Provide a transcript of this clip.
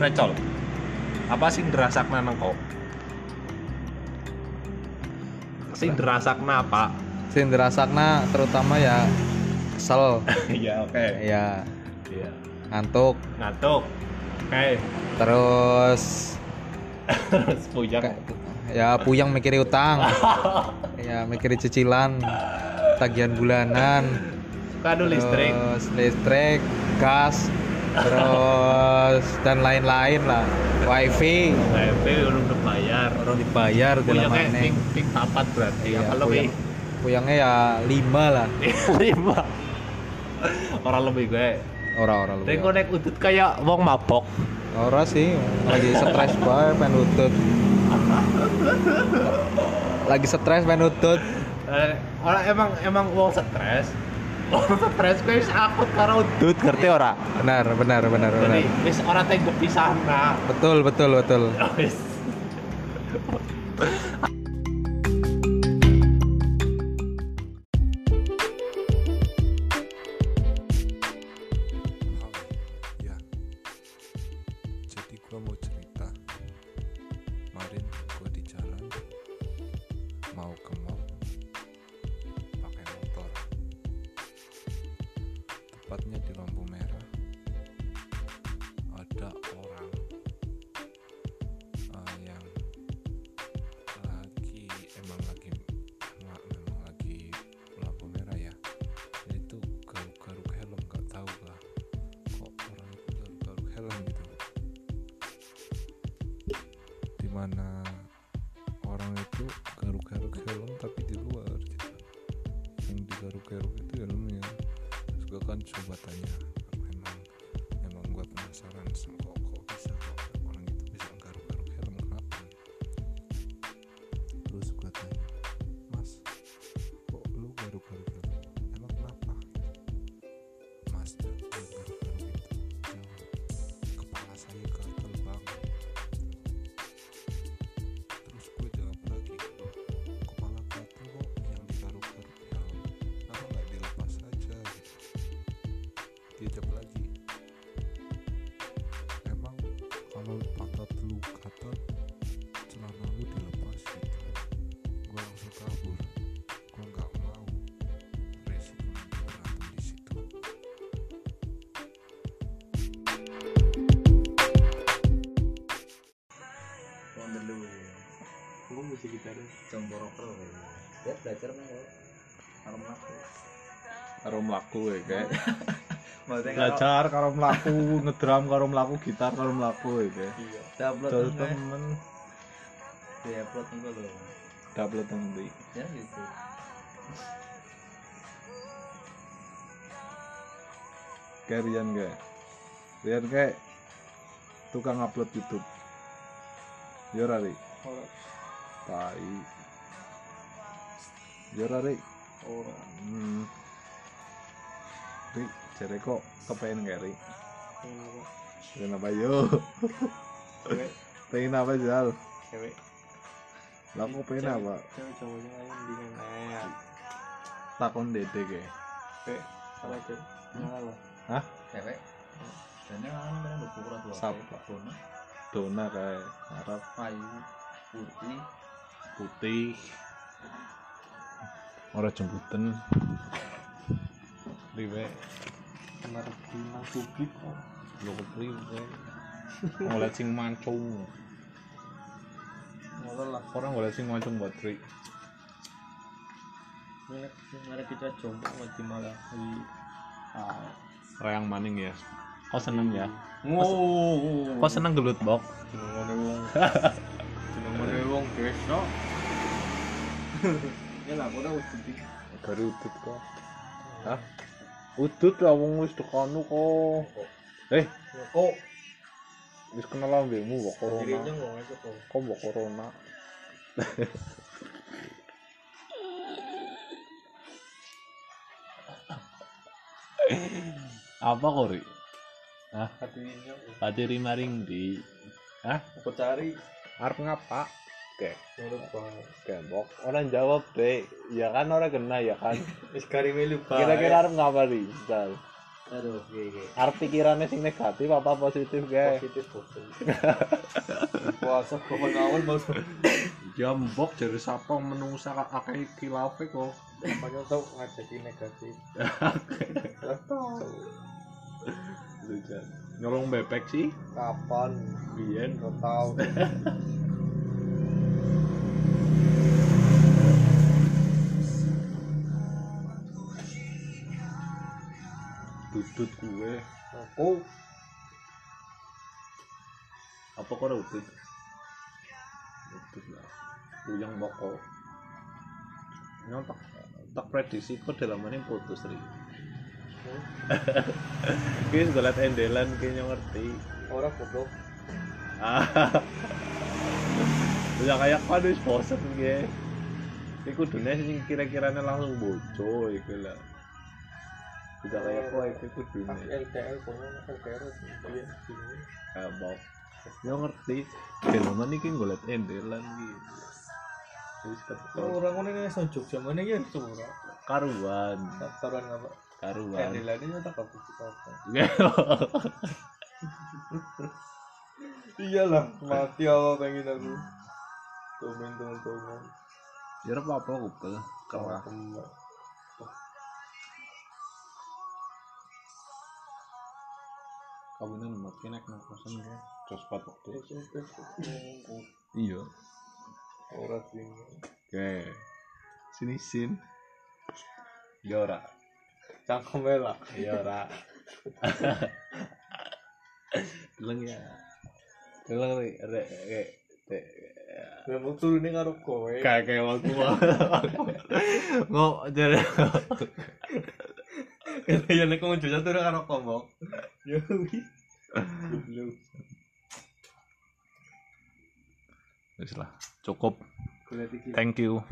recol. Apa sih dirasakna nang kok? Sing dirasakna apa? Sing dirasakna terutama ya kesel. Iya oke. Ya iya. Ngantuk. Ngantuk. Oke. Terus terus puyeng. kayak- ya puyeng mikiri utang. Ya mikiri cicilan tagihan bulanan. Kado listrik. Terus listrik gas terus dan lain-lain lah. Wifi WP belum dibayar. Orang dibayar dalam mana ping ping papat berarti. Iya, apa lebih? puyeng. puyengnya ya lima lah. Lima. Orang lebih gue. Orang-orang tapi lebih. Kok naik udut kayak wong mabok. Orang sih lagi stres banget pengen utut lagi stres pengen utut Eh, orang emang emang wong stres wis akut karo udut ngerti ora? Benar benar benar benar. jadi wis ora tenggo pisahna betul betul betul. Wis. Ya. Jadi gua mau cerita. Kemarin gua di jalan mau ke gue kan coba tanya karena emang emang gue penasaran sama kok, kok bisa kok orang itu bisa garuk-garuk helm kenapa? Terus gue tanya mas kok lu garuk-garuk helm emang kenapa? Mas jawab lagi. Emang kalau pantat lu gatel celana lu dilepas gitu. Gue langsung kabur. Gue nggak mau resiko berantem di situ. Aku musik gitar Jombo rocker Ya. Belajar kan kok Karo mlaku karo mlaku ya kayak belajar karo mlaku ngedram karo mlaku gitar karo mlaku ya kayak Iya. Upload Dol kan temen. Di upload enggak lho double temen Ya gitu. Rian kayak Rian kayak tukang upload YouTube. Yo rari. Tai. Yo rari. Ora. Hmm. Ri, jare kok kepengen gak Ri? Pengen apa yo? Cewek. Pengen apa Jal? Cewek. Lah kok pengen apa? Cewek cowoknya aja mendingan Nah Takon dede ke? Cewek. Salah cewek. Lah Hah? Cewek. Dan yang kan kan udah kurang tuh Siapa? Dona. Dona kayak Arab. Ayu Putih. Putih. Ora jembuten Riwe Kemar Bintang publik kok Lo kepriwe Ngeliat sing mancung Ngolah lah Orang ngeliat sing mancung buat Ri Ini Mari kita coba Mati malah Di Ah Rayang maning ya Kau seneng ya? Wow Kau seneng gelut bok? Jenengane wong Jenengane wong desa. Ya lah, udut iki. Gari udut kok Hah? Udut lah wong wis tekono kok Eh, Kok wis kenal ambekmu kok corona kok. Mbok corona Apa kok Ri? Hatinya Pati rimaring di Hah? aku cari Arep ngapa? Oke, gembok. Orang jawab deh. Ya kan orang kena ya kan. Wis kari melu bae. Kira-kira arep ngapa nih? Misal. aduh oke arep pikirannya sing negatif apa positif guys positif positif puasa kok awal mau jambok jadi sapa menungsa akeh kilafe kok Makanya tau ngajakin negatif. Tau. nyolong bebek sih Kapan? biyen Gak tau. Aku apa kok udut udut lah uyang moko Nyong tak tak prediksi kok dalam ini putus ri Guys, gue liat endelan kayaknya ngerti. orang goblok. Ah. Udah kayak kan wis bosen ge. Iku dunia sing kira-kiranya langsung bojo iku lah. Udah kayak kok iku kudunya. LDR punya iya sini. Kabok. Yo ngerti. Film iki golek endelan iki. Wis ketemu Orang ini nih sonjuk zaman ini ya surah. karuan, Daftaran apa? karuan. Kandilan ini tak apa apa. Iyalah mati Allah pengen aku. Tumen tumen tumen. Ya ora apa-apa kupel. Kerah. Kawinan makin nek nang kosan ge. Terus pat waktu. Iya. sini. Oke. Sini sin. Ya ora. Cangkem lah. Ya ora. Deleng ya. Deleng rek rek rek. Memang turunnya karo kowe. Kayak kayak waktu Ngok jadi Ya nek mau jual turun karo kombok. Wis. Goblok. Wis lah, cukup. Thank you.